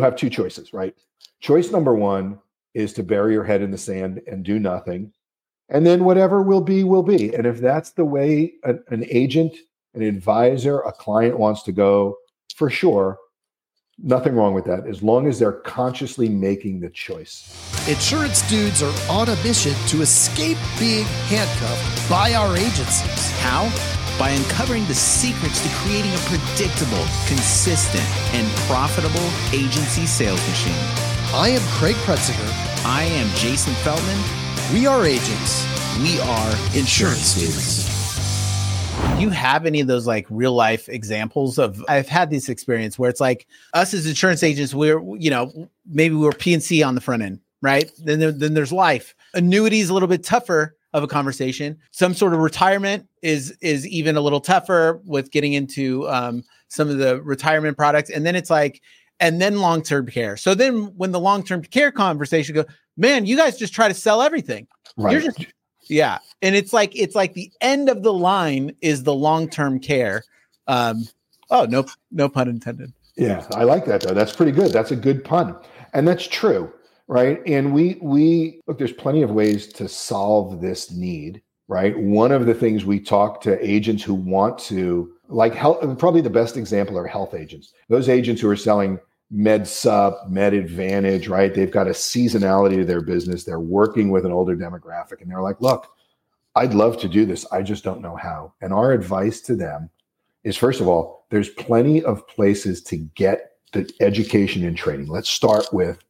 you have two choices, right? Choice number one is to bury your head in the sand and do nothing. And then whatever will be, will be. And if that's the way an, an agent, an advisor, a client wants to go, for sure, nothing wrong with that as long as they're consciously making the choice. Insurance dudes are on a mission to escape being handcuffed by our agencies. How? By uncovering the secrets to creating a predictable, consistent, and profitable agency sales machine. I am Craig Pretzinger. I am Jason Feldman. We are agents. We are insurance dudes. Do you have any of those like real life examples of I've had this experience where it's like us as insurance agents, we're you know, maybe we're PNC on the front end, right? Then there, then there's life. Annuity is a little bit tougher of a conversation. Some sort of retirement is is even a little tougher with getting into um, some of the retirement products. And then it's like, and then long term care. So then when the long term care conversation go, man, you guys just try to sell everything. Right. You're just yeah, and it's like it's like the end of the line is the long term care. Um, oh no, no pun intended. Yeah, I like that though. That's pretty good. That's a good pun, and that's true, right? And we we look. There's plenty of ways to solve this need, right? One of the things we talk to agents who want to like health. Probably the best example are health agents. Those agents who are selling med sup med advantage right they've got a seasonality to their business they're working with an older demographic and they're like look i'd love to do this i just don't know how and our advice to them is first of all there's plenty of places to get the education and training let's start with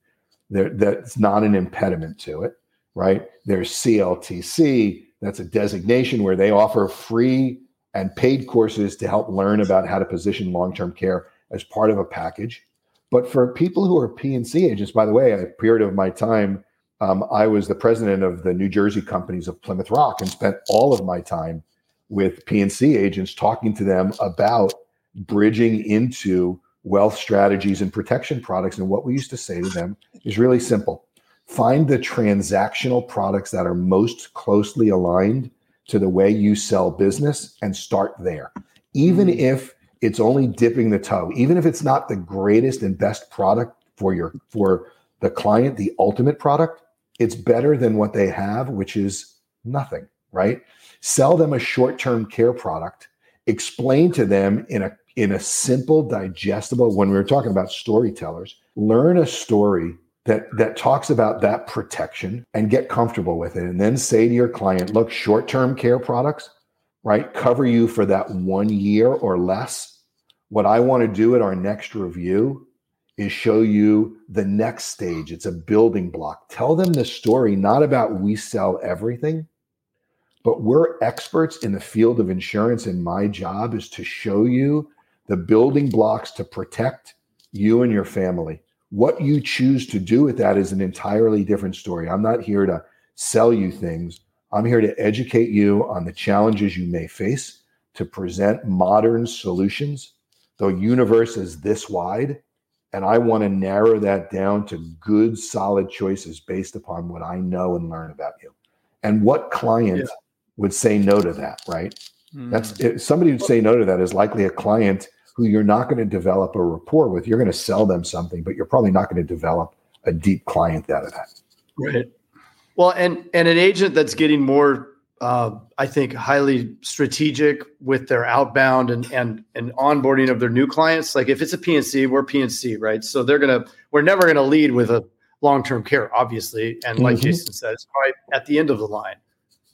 there that's not an impediment to it right? There's cltc that's a designation where they offer free and paid courses to help learn about how to position long-term care as part of a package. But for people who are PNC agents, by the way, a period of my time, um, I was the president of the New Jersey companies of Plymouth Rock and spent all of my time with PNC agents talking to them about bridging into wealth strategies and protection products. And what we used to say to them is really simple find the transactional products that are most closely aligned to the way you sell business and start there. Even mm-hmm. if it's only dipping the toe even if it's not the greatest and best product for your for the client the ultimate product it's better than what they have which is nothing right sell them a short-term care product explain to them in a in a simple digestible when we were talking about storytellers learn a story that that talks about that protection and get comfortable with it and then say to your client look short-term care products right cover you for that one year or less what I want to do at our next review is show you the next stage. It's a building block. Tell them the story, not about we sell everything, but we're experts in the field of insurance. And my job is to show you the building blocks to protect you and your family. What you choose to do with that is an entirely different story. I'm not here to sell you things. I'm here to educate you on the challenges you may face, to present modern solutions the universe is this wide and i want to narrow that down to good solid choices based upon what i know and learn about you and what client yeah. would say no to that right mm. that's somebody would say no to that is likely a client who you're not going to develop a rapport with you're going to sell them something but you're probably not going to develop a deep client out of that right well and and an agent that's getting more uh, I think, highly strategic with their outbound and and and onboarding of their new clients. Like if it's a PNC, we're PNC, right? So they're gonna we're never gonna lead with a long term care, obviously, and like mm-hmm. Jason said, it's right at the end of the line.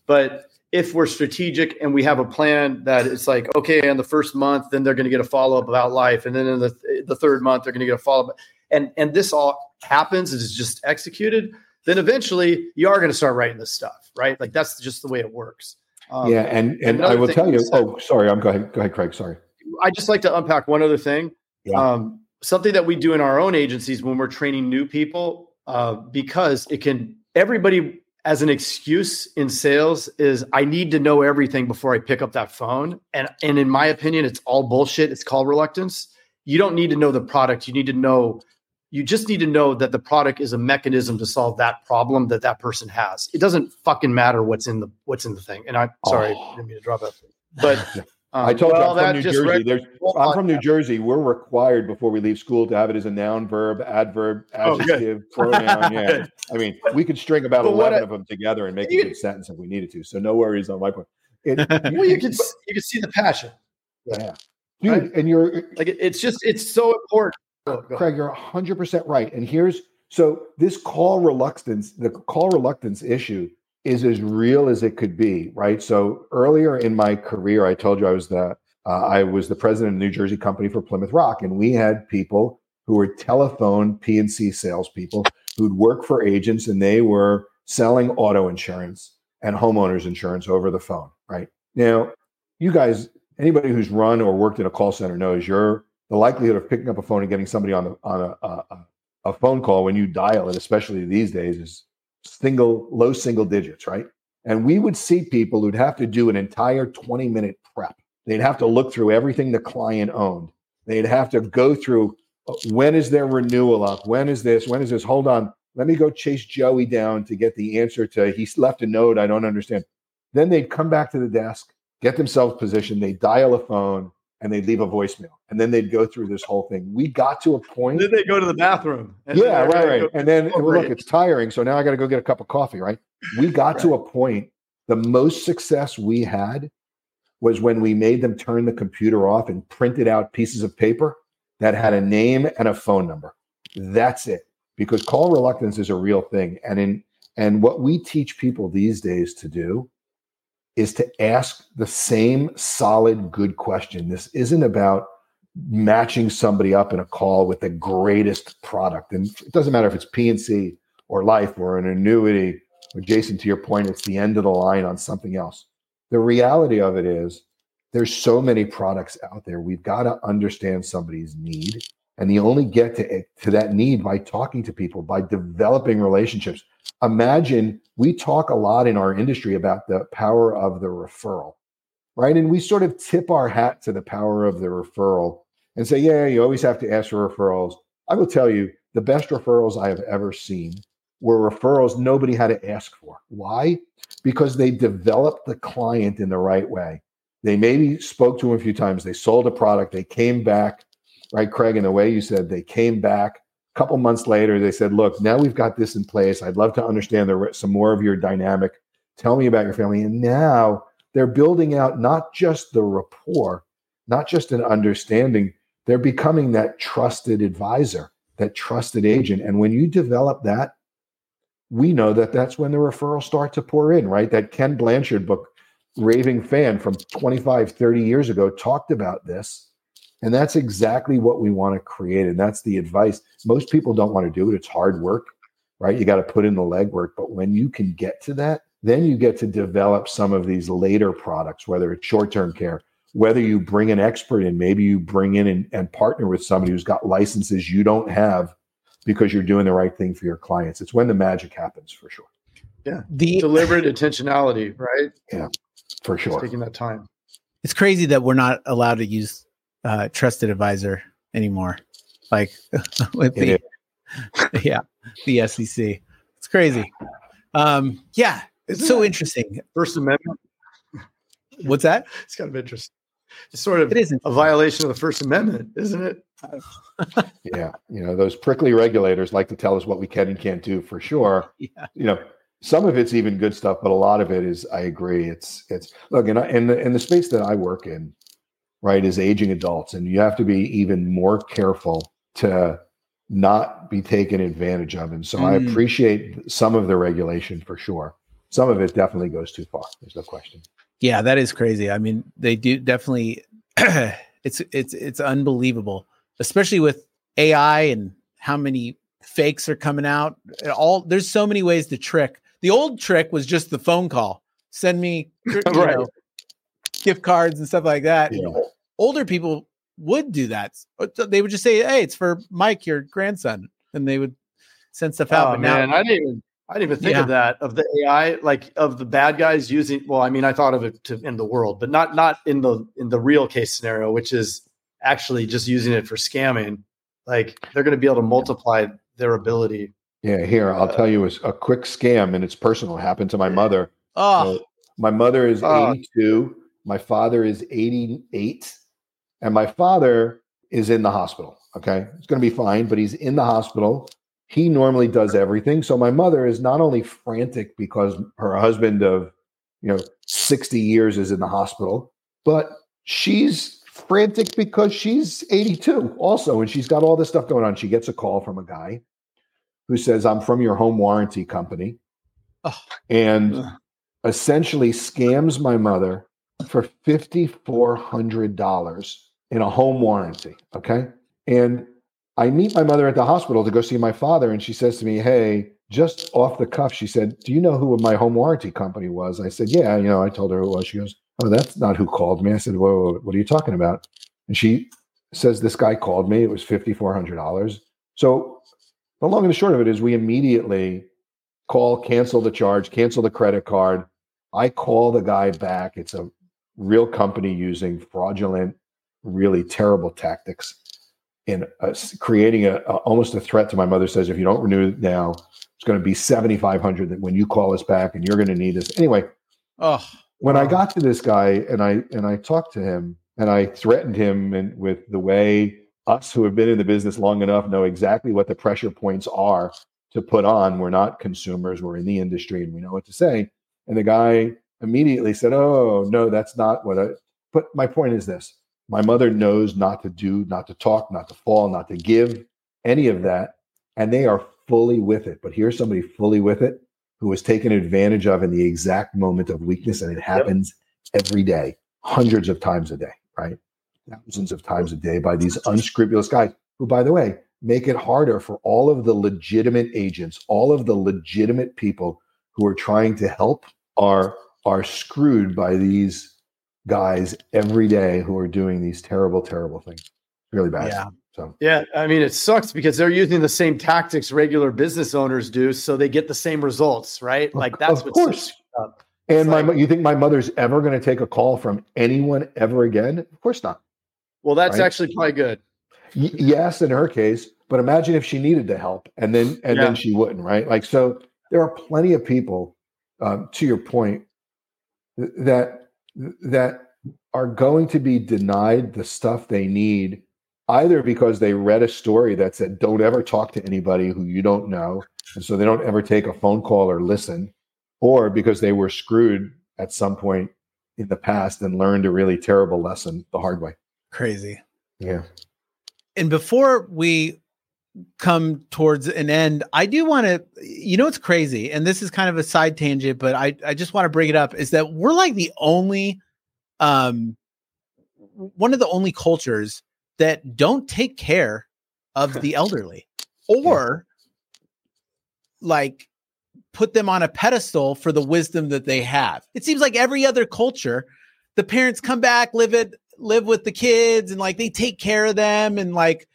But if we're strategic and we have a plan that it's like okay, in the first month, then they're going to get a follow up about life, and then in the the third month, they're going to get a follow up, and and this all happens. It's just executed then eventually you are going to start writing this stuff, right? Like that's just the way it works. Um, yeah, and and I will tell you. Said, oh, sorry, I'm go ahead. Go ahead, Craig. Sorry. I just like to unpack one other thing. Yeah. Um, something that we do in our own agencies when we're training new people, uh, because it can everybody as an excuse in sales is I need to know everything before I pick up that phone. And and in my opinion, it's all bullshit. It's called reluctance. You don't need to know the product. You need to know you just need to know that the product is a mechanism to solve that problem that that person has. It doesn't fucking matter what's in the what's in the thing. And I'm sorry, oh. I didn't mean to drop it, but I um, told well, you I'm from New Jersey. There's, I'm from New Jersey. We're required before we leave school to have it as a noun, verb, adverb, Oh, adjective, pronoun. Yeah. I mean, we could string about But 11 I- of them together and make You- a good sentence if we needed to. So no worries on my part. It, Well, you can you can see the passion. yeah. Dude, and you're Like it's just it's so important. Oh, go- go. Craig, you're 100% right. And here's so this call reluctance, the call reluctance issue is as real as it could be, right? So earlier in my career, I told you I was the uh, I was the president of the New Jersey company for Plymouth Rock, and we had people who were telephone PNC salespeople who'd work for agents, and they were selling auto insurance and homeowners insurance over the phone, right? Now, you guys, anybody who's run or worked in a call center knows you're the likelihood of picking up a phone and getting somebody on the on a, a, a- a phone call when you dial it, especially these days, is single low single digits, right? And we would see people who'd have to do an entire 20 minute prep. They'd have to look through everything the client owned. They'd have to go through uh, when is their renewal up? When is this? When is this? Hold on. Let me go chase Joey down to get the answer to he's left a note. I don't understand. Then they'd come back to the desk, get themselves positioned, they dial a phone, and they'd leave a voicemail. And then they'd go through this whole thing. We got to a point. Then they go to the bathroom. and Yeah, right, right. And then well, look, it's tiring. So now I got to go get a cup of coffee, right? We got to a point. The most success we had was when we made them turn the computer off and printed out pieces of paper that had a name and a phone number. That's it. Because call reluctance is a real thing. And in and what we teach people these days to do is to ask the same solid good question. This isn't about matching somebody up in a call with the greatest product. And it doesn't matter if it's PNC or life or an annuity or Jason, to your point, it's the end of the line on something else. The reality of it is there's so many products out there. We've got to understand somebody's need. And you only get to, to that need by talking to people, by developing relationships. Imagine we talk a lot in our industry about the power of the referral, right? And we sort of tip our hat to the power of the referral and say, yeah, you always have to ask for referrals. I will tell you, the best referrals I have ever seen were referrals nobody had to ask for. Why? Because they developed the client in the right way. They maybe spoke to him a few times, they sold a product, they came back, right, Craig? In the way you said, they came back. Couple months later, they said, look, now we've got this in place. I'd love to understand the, some more of your dynamic. Tell me about your family. And now they're building out not just the rapport, not just an understanding, they're becoming that trusted advisor, that trusted agent. And when you develop that, we know that that's when the referrals start to pour in, right? That Ken Blanchard book, Raving Fan from 25, 30 years ago, talked about this. And that's exactly what we want to create. And that's the advice. Most people don't want to do it. It's hard work, right? You got to put in the legwork. But when you can get to that, then you get to develop some of these later products, whether it's short term care, whether you bring an expert in, maybe you bring in and, and partner with somebody who's got licenses you don't have because you're doing the right thing for your clients. It's when the magic happens for sure. Yeah. The Deliberate intentionality, right? Yeah, for sure. Taking that time. it's crazy that we're not allowed to use uh, trusted advisor anymore. Like with the yeah, the SEC. It's crazy. Um, yeah, it's Isn't so interesting. First Amendment. What's that? It's kind of interesting. It's sort of It isn't a violation of the First Amendment, isn't it? Yeah. You know, those prickly regulators like to tell us what we can and can't do for sure. Yeah. You know, some of it's even good stuff, but a lot of it is, I agree. It's, it's, look, in, in the, in the space that I work in, right, is aging adults. And you have to be even more careful to not be taken advantage of. And so I Mm. appreciate some of the regulation for sure. Some of it definitely goes too far. There's no question. Yeah, that is crazy. I mean, they do definitely. it's it's it's unbelievable, especially with AI and how many fakes are coming out. All there's so many ways to trick. The old trick was just the phone call. Send me you Right. know, gift cards and stuff like that. Yeah. Older people would do that. They would just say, "Hey, it's for Mike, your grandson," and they would send stuff out. Oh but now, man, I didn't even I didn't even think Yeah. of that of the AI, like of the bad guys using. Well, I mean, I thought of it to, in the world, but not not in the in the real case scenario, which is actually just using it for scamming. Like they're going to be able to multiply their ability. Yeah. Here, I'll tell you a, a quick scam and it's personal. It happened to my mother. oh, So my mother is Oh. 82. My father is 88, and my father is in the hospital. Okay. It's going to be fine, but he's in the hospital. He normally does everything. So my mother is not only frantic because her husband of, you know, 60 years is in the hospital, but she's frantic because she's 82 also. And she's got all this stuff going on. She gets a call from a guy who says, I'm from your home warranty company. Oh. And essentially scams my mother for $5,400 in a home warranty. Okay. And I meet my mother at the hospital to go see my father. And she says to me, Hey, just off the cuff, she said, Do you know who my home warranty company was? I said, Yeah, you know, I told her who it was. She goes, Oh, that's not who called me. I said, Whoa, what are you talking about? And she says, This guy called me. It was $5,400. So the long and the short of it is we immediately call, cancel the charge, cancel the credit card. I call the guy back. It's a real company using fraudulent, really terrible tactics in uh, creating a, a, almost a threat to my mother says if you don't renew now it's going to be 7500 when you call us back and you're going to need this. Anyway oh when i got to this guy and i and i talked to him and i threatened him and with the way us who have been in the business long enough know exactly what the pressure points are to put on we're not consumers we're in the industry and we know what to say. And the guy immediately said oh no that's not what i but my point is this my mother knows not to do, not to talk, not to fall, not to give, any of that. And they are fully with it. But here's somebody fully with it who was taken advantage of in the exact moment of weakness. And it happens yep. every day, hundreds of times a day, right? Thousands of times a day by these unscrupulous guys who, by the way, make it harder for all of the legitimate agents, all of the legitimate people who are trying to help are are screwed by these guys every day who are doing these terrible, terrible things. Really bad. Yeah. So yeah, I mean, it sucks because they're using the same tactics regular business owners do, so they get the same results, right? Like that's of course. And my, you think my mother's ever going to take a call from anyone ever again? Of course not. Well, that's right? actually probably good. Y- yes, in her case, but imagine if she needed the help and then and yeah. then she wouldn't, right? Like so, there are plenty of people. Um, to your point, that that are going to be denied the stuff they need either because they read a story that said don't ever talk to anybody who you don't know and so they don't ever take a phone call or listen or because they were screwed at some point in the past and learned a really terrible lesson the hard way. Crazy. Yeah. And before we come towards an end i do want to you know it's crazy and this is kind of a side tangent but i i just want to bring it up is that we're like the only um one of the only cultures that don't take care of the elderly or yeah. like put them on a pedestal for the wisdom that they have. It seems like every other culture, the parents come back, live it, live with the kids, and like they take care of them. And like,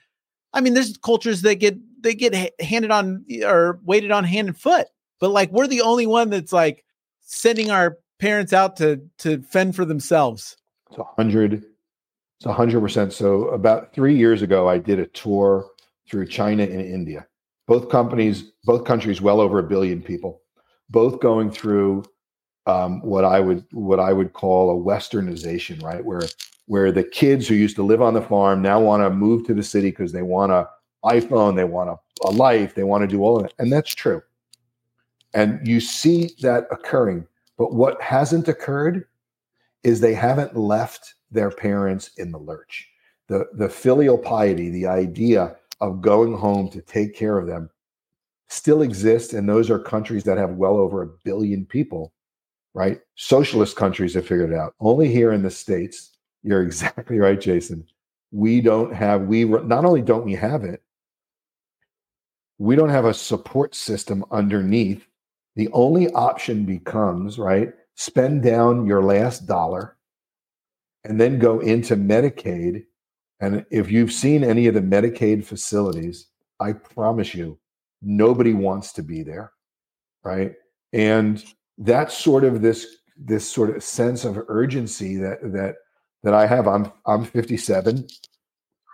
I mean, there's cultures that get they get handed on or waited on hand and foot, but like we're the only one that's like sending our parents out to to fend for themselves. It's a hundred. It's a hundred percent. So about three years ago, I did a tour through China and India. Both companies, both countries, well over a billion people, both going through um, what I would what I would call a westernization, right? Where where the kids who used to live on the farm now want to move to the city because they want a iPhone, they want a, a life, they want to do all of that, and that's true. And you see that occurring. But what hasn't occurred is they haven't left their parents in the lurch. The, the filial piety, the idea of going home to take care of them, still exists. And those are countries that have well over a billion people, right? Socialist countries have figured it out. Only here in the States, you're exactly right, Jason. We don't have, we not only don't we have it, we don't have a support system underneath the only option becomes, right? Spend down your last dollar and then go into Medicaid. And if you've seen any of the Medicaid facilities, I promise you, nobody wants to be there. Right. And that's sort of this this sort of sense of urgency that that that I have. I'm I'm 57.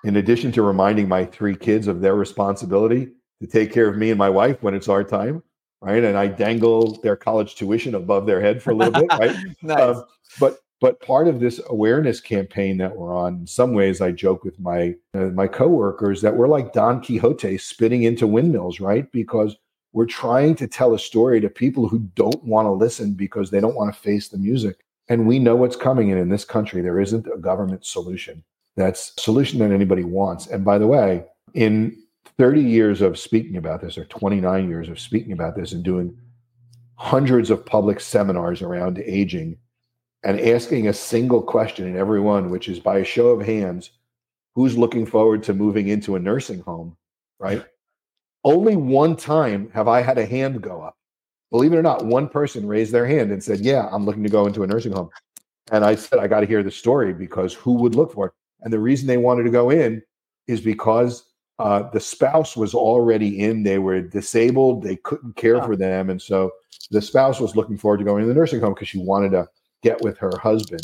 In addition to reminding my three kids of their responsibility to take care of me and my wife when it's our time, right? And I dangle their college tuition above their head for a little bit, right? nice. Um, but But part of this awareness campaign that we're on, in some ways, I joke with my uh, my coworkers that we're like Don Quixote spitting into windmills, right? Because we're trying to tell a story to people who don't want to listen because they don't want to face the music. And we know what's coming. And in this country, there isn't a government solution that's a solution that anybody wants. And by the way, in 30 years of speaking about this, or 29 years of speaking about this, and doing hundreds of public seminars around aging and asking a single question in every one, which is by a show of hands, who's looking forward to moving into a nursing home, right? Only one time have I had a hand go up. Believe it or not, one person raised their hand and said, Yeah, I'm looking to go into a nursing home. And I said, I got to hear the story because who would look for it? And the reason they wanted to go in is because uh, the spouse was already in. They were disabled. They couldn't care for them. And so the spouse was looking forward to going to the nursing home because she wanted to get with her husband.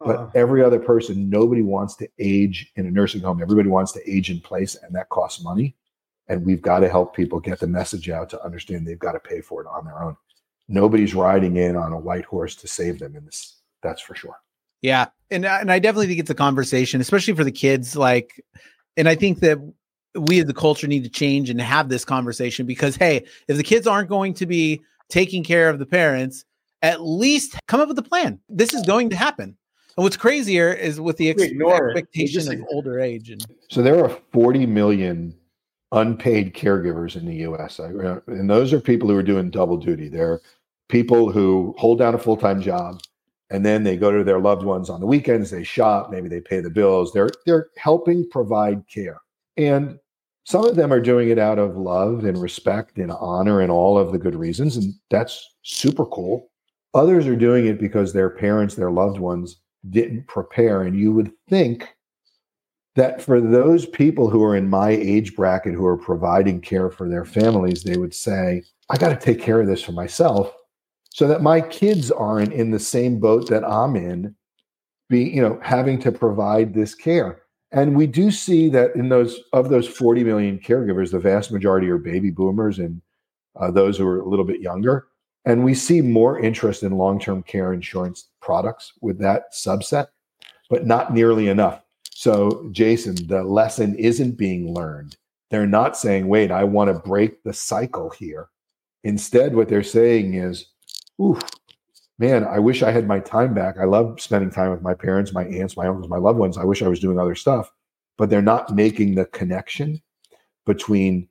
But uh-huh. every other person, nobody wants to age in a nursing home. Everybody wants to age in place, and that costs money. And we've got to help people get the message out to understand they've got to pay for it on their own. Nobody's riding in on a white horse to save them in this. That's for sure. Yeah, and and I definitely think it's a conversation, especially for the kids. Like, and I think that we as the culture need to change and have this conversation because hey, if the kids aren't going to be taking care of the parents, at least come up with a plan. This is going to happen. And what's crazier is with the ex- expectation of older age. And so there are 40 million unpaid caregivers in the U.S. Uh, and those are people who are doing double duty. They're people who hold down a full time job, and then they go to their loved ones on the weekends. They shop, maybe they pay the bills. They're they're helping provide care, and some of them are doing it out of love and respect and honor and all of the good reasons, and that's super cool. Others are doing it because their parents, their loved ones didn't prepare. And you would think that for those people who are in my age bracket who are providing care for their families, they would say, I got to take care of this for myself so that my kids aren't in the same boat that I'm in, be, you know, having to provide this care. And we do see that in those of those 40 million caregivers, the vast majority are baby boomers and uh, those who are a little bit younger. And we see more interest in long term care insurance products with that subset, but not nearly enough. So, Jason, the lesson isn't being learned. They're not saying, wait, I want to break the cycle here. Instead, what they're saying is, ooh, man, I wish I had my time back. I love spending time with my parents, my aunts, my uncles, my loved ones. I wish I was doing other stuff, but they're not making the connection between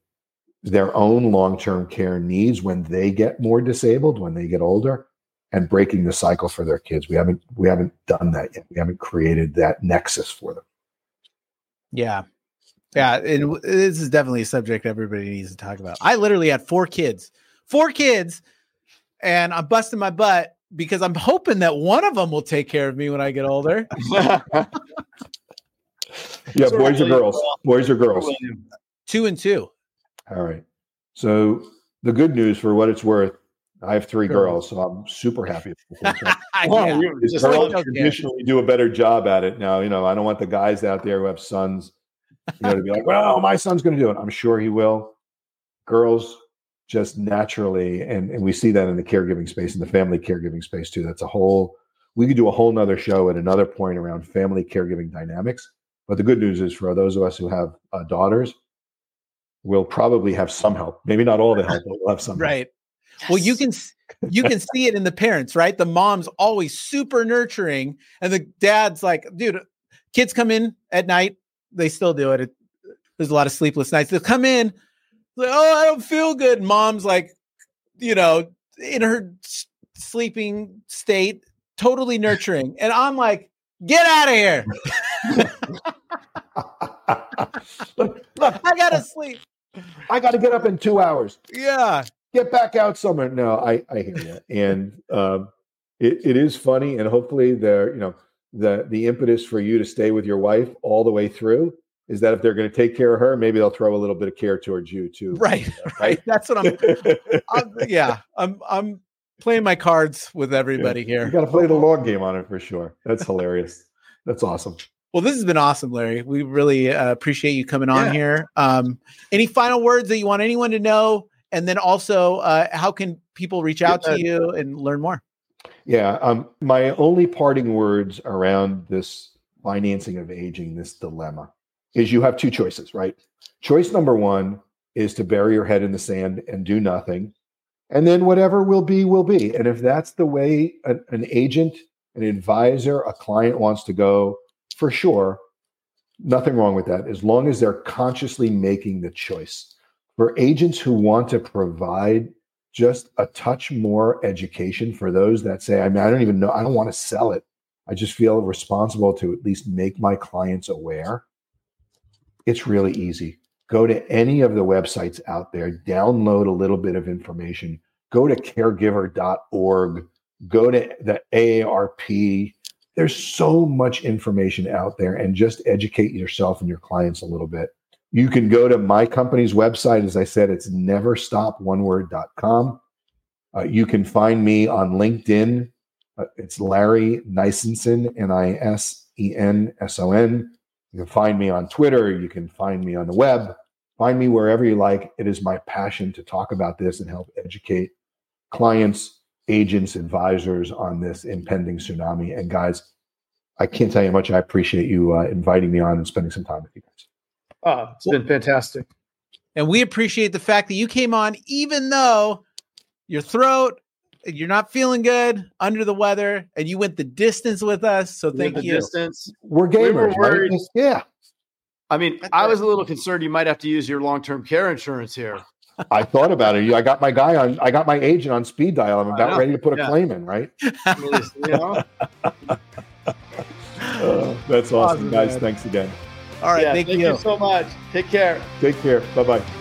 their own long-term care needs when they get more disabled when they get older and breaking the cycle for their kids we haven't we haven't done that yet we haven't created that nexus for them yeah. Yeah and this is definitely a subject everybody needs to talk about. I literally had four kids four kids and i'm busting my butt because i'm hoping that one of them will take care of me when i get older. Yeah boys or girls. boys or girls. Two and two. All right. So the good news, for what it's worth, I have three girls, so I'm super happy. well, girls traditionally do a better job at it now. You know, I don't want the guys out there who have sons, you know, to be like, "Well, my son's going to do it." I'm sure he will. Girls just naturally, and and we see that in the caregiving space, in the family caregiving space too. That's a whole. We could do a whole nother show at another point around family caregiving dynamics. But the good news is for those of us who have uh, daughters, will probably have some help. Maybe not all the help, but we'll have some. Right. Yes. Well, you can you can see it in the parents, right? The mom's always super nurturing, and the dad's like, dude, kids come in at night. They still do it. it there's a lot of sleepless nights. They'll come in, like, oh, I don't feel good. And mom's like, you know, in her sleeping state, totally nurturing. And I'm like, get out of here. look, look, I gotta sleep. I got to get up in two hours. Yeah. Get back out somewhere. No, I, I hear you. And um, it, it is funny. And hopefully the, you know, the, the impetus for you to stay with your wife all the way through is that if they're going to take care of her, maybe they'll throw a little bit of care towards you too. Right. Right. That's what I'm, I'm yeah. I'm, I'm playing my cards with everybody yeah. here. You got to play the long game on it for sure. That's hilarious. That's awesome. Well, this has been awesome, Larry. We really uh, appreciate you coming on yeah. here. Um, any final words that you want anyone to know? And then also, uh, how can people reach out to you and learn more? Yeah. Um, my only parting words around this financing of aging, this dilemma, is you have two choices, right? Choice number one is to bury your head in the sand and do nothing. And then whatever will be, will be. And if that's the way an, an agent, an advisor, a client wants to go, for sure, nothing wrong with that, as long as they're consciously making the choice. For agents who want to provide just a touch more education for those that say, I mean, I don't even know, I don't want to sell it. I just feel responsible to at least make my clients aware. It's really easy. Go to any of the websites out there, download a little bit of information, go to caregiver.org, go to the AARP. There's so much information out there, and just educate yourself and your clients a little bit. You can go to my company's website. As I said, it's neverstoponeword.com. Uh, you can find me on LinkedIn. Uh, it's Larry Nisenson, N I S E N S O N. You can find me on Twitter. You can find me on the web. Find me wherever you like. It is my passion to talk about this and help educate clients, agents, advisors on this impending tsunami. And guys, I can't tell you how much I appreciate you uh, inviting me on and spending some time with you guys. Oh, it's been fantastic. And we appreciate the fact that you came on, even though your throat, you're not feeling good, under the weather, and you went the distance with us. So thank the you. Distance. We're We gamers, right? Yeah. I mean, That's I right. was a little concerned you might have to use your long-term care insurance here. I thought about it. I got my guy on. I got my agent on speed dial. I'm about ready to put a Yeah. claim in. Right. Uh, that's awesome, Awesome, guys. man. Thanks again. All right, Yeah, thank, thank you. you so much. Take care. Take care. Bye bye.